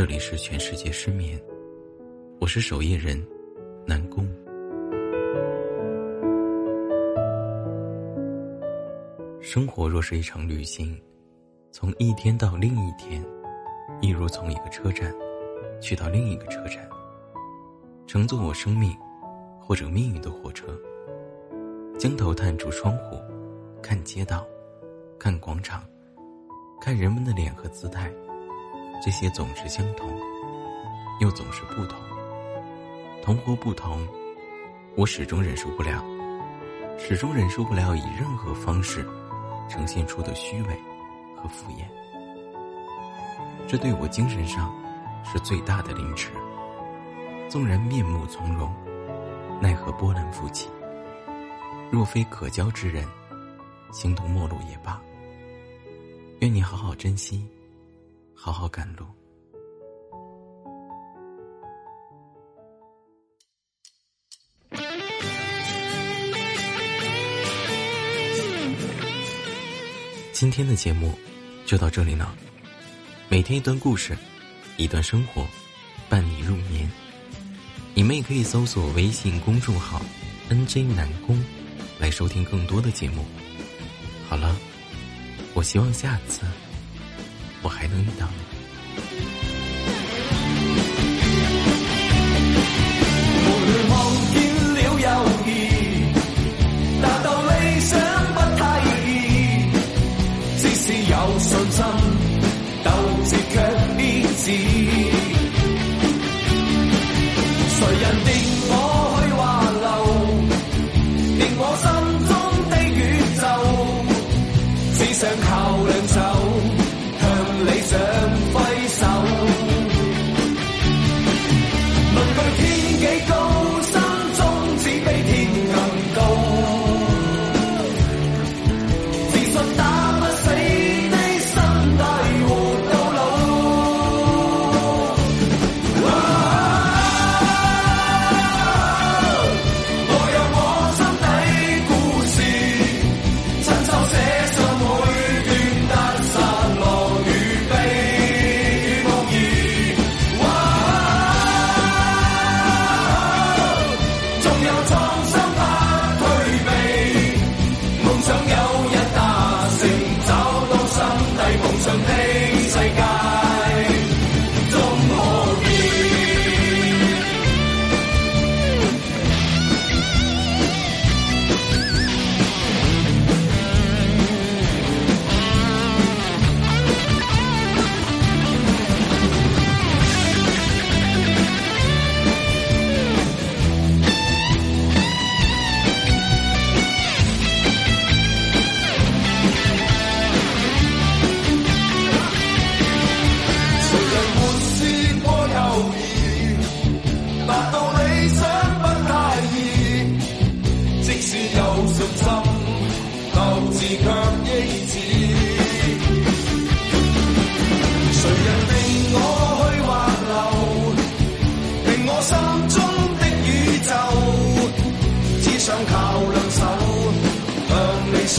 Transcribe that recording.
这里是全世界失眠，我是守夜人南宫。生活若是一场旅行，从一天到另一天，一如从一个车站去到另一个车站，乘坐我生命或者命运的火车，将头探出窗户，看街道，看广场，看人们的脸和姿态。这些总是相同，又总是不同。同或不同，我始终忍受不了，始终忍受不了以任何方式呈现出的虚伪和敷衍。这对我精神上是最大的凌迟。纵然面目从容，奈何波澜不起。若非可交之人，形同陌路也罢。愿你好好珍惜。好好赶路。今天的节目就到这里了。每天一段故事，一段生活，伴你入眠。你们也可以搜索微信公众号 “nj 南宫”来收听更多的节目。好了，我希望下次。我还能遇到你。无论望见有信心，斗志却依然。谁人令我去挽留？令我心中的宇宙，只想靠两手向理想。